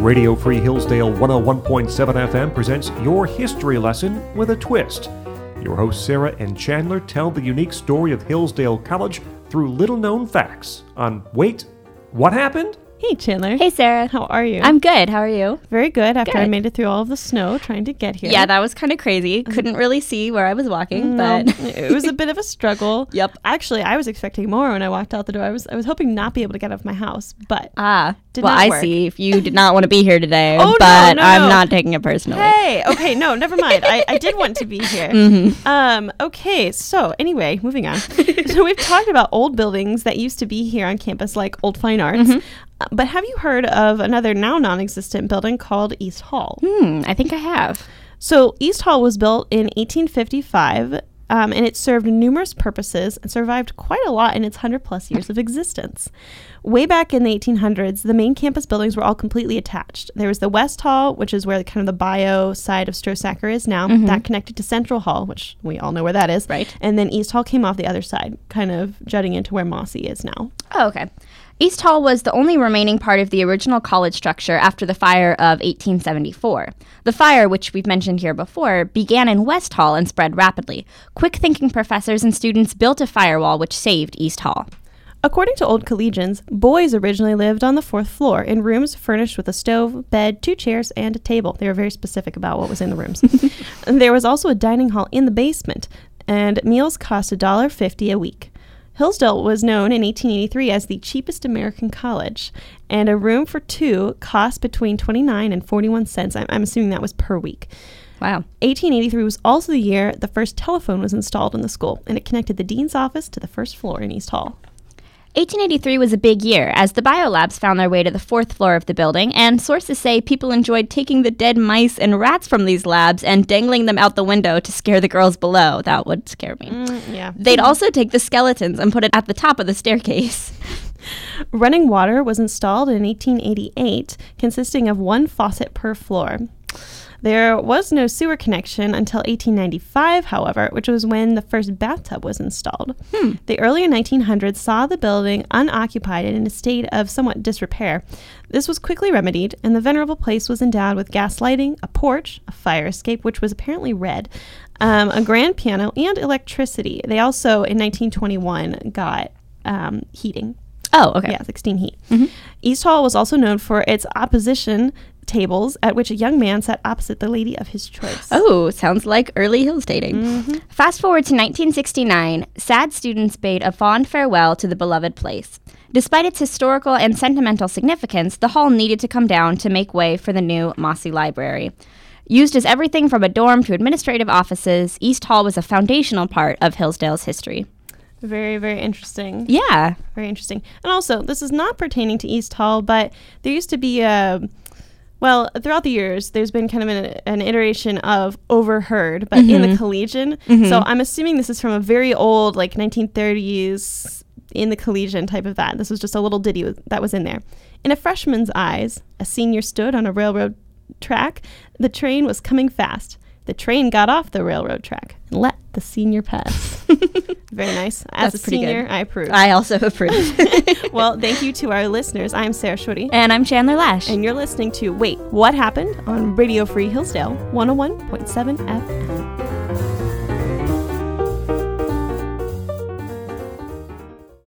Radio Free Hillsdale 101.7 FM presents your history lesson with a twist. Your hosts Sarah and Chandler tell the unique story of Hillsdale College through little known facts on Wait, What Happened? Hey, Chandler. Hey, Sarah. How are you? I'm good. How are you? very good after I made it through all of the snow trying to get here. Yeah, that was kind of crazy. Couldn't really see where I was walking, No, but it was a bit of a struggle. Yep. Actually, I was expecting more when I walked out the door. I was I was hoping not be able to get out of my house, but ah, Did well, I work. see. If you did not want to be here today, Oh, no, but no, I'm no. not taking it personally. hey, okay, no, never mind. I, I did want to be here. Mm-hmm. Um, okay, so anyway, moving on. so we've talked about old buildings that used to be here on campus, like Old Fine Arts. Mm-hmm. But have you heard of another now non-existent building called East Hall? Hmm, I think I have. So East Hall was built in 1855, um, and it served numerous purposes and survived quite a lot in its 100 plus years of existence. Way back in the 1800s, the main campus buildings were all completely attached. There was the West Hall, which is where the, kind of the bio side of Strosacker is now. That connected to Central Hall, which we all know where that is. Right. And then East Hall came off the other side, kind of jutting into where Mossey is now. Oh, okay. East Hall was the only remaining part of the original college structure after the fire of 1874. The fire, which we've mentioned here before, began in West Hall and spread rapidly. Quick thinking professors and students built a firewall which saved East Hall. According to old collegians, boys originally lived on the fourth floor in rooms furnished with a stove, bed, two chairs, and a table. They were very specific about what was in the rooms. There was also a dining hall in the basement, and meals cost $1.50 a week. Hillsdale was known in 1883 as the cheapest American college, and a room for two cost between 29 and 41 cents. I'm, I'm assuming that was per week. Wow. 1883 was also the year the first telephone was installed in the school, and it connected the dean's office to the first floor in East Hall. 1883 was a big year as the biolabs found their way to the fourth floor of the building, and sources say people enjoyed taking the dead mice and rats from these labs and dangling them out the window to scare the girls below. That would scare me. Mm, yeah. They'd also take the skeletons and put it at the top of the staircase. Running water was installed in 1888, consisting of one faucet per floor. There was no sewer connection until 1895, however, which was when the first bathtub was installed. The earlier 1900s saw the building unoccupied and in a state of somewhat disrepair. This was quickly remedied, and the venerable place was endowed with gas lighting, a porch, a fire escape, which was apparently red, um, a grand piano, and electricity. They also, in 1921, got um, heating. Oh, okay. Yeah, 16 heat. East Hall was also known for its opposition tables at which a young man sat opposite the lady of his choice. Oh, sounds like early hills dating. Mm-hmm. Fast forward to 1969, sad students bade a fond farewell to the beloved place. Despite its historical and sentimental significance, the hall needed to come down to make way for the new Mossey Library. Used as everything from a dorm to administrative offices, East Hall was a foundational part of Hillsdale's history. Very, very interesting. Yeah. Very interesting. And also, this is not pertaining to East Hall, but there used to be a. Well, throughout the years, there's been kind of an, an iteration of overheard, but in the mm-hmm. collegian. Mm-hmm. So I'm assuming this is from a very old, like 1930s, in the collegian type of that. This was just a little ditty w- that was in there. In a freshman's eyes, a senior stood on a railroad track. The train was coming fast. The train got off the railroad track and let the senior pass. Very nice. As That's a senior, I approve. I also approve. well, thank you to our listeners. I'm Sarah Shorty, and I'm Chandler Lash. and you're listening to Wait, What Happened on Radio Free Hillsdale 101.7 FM.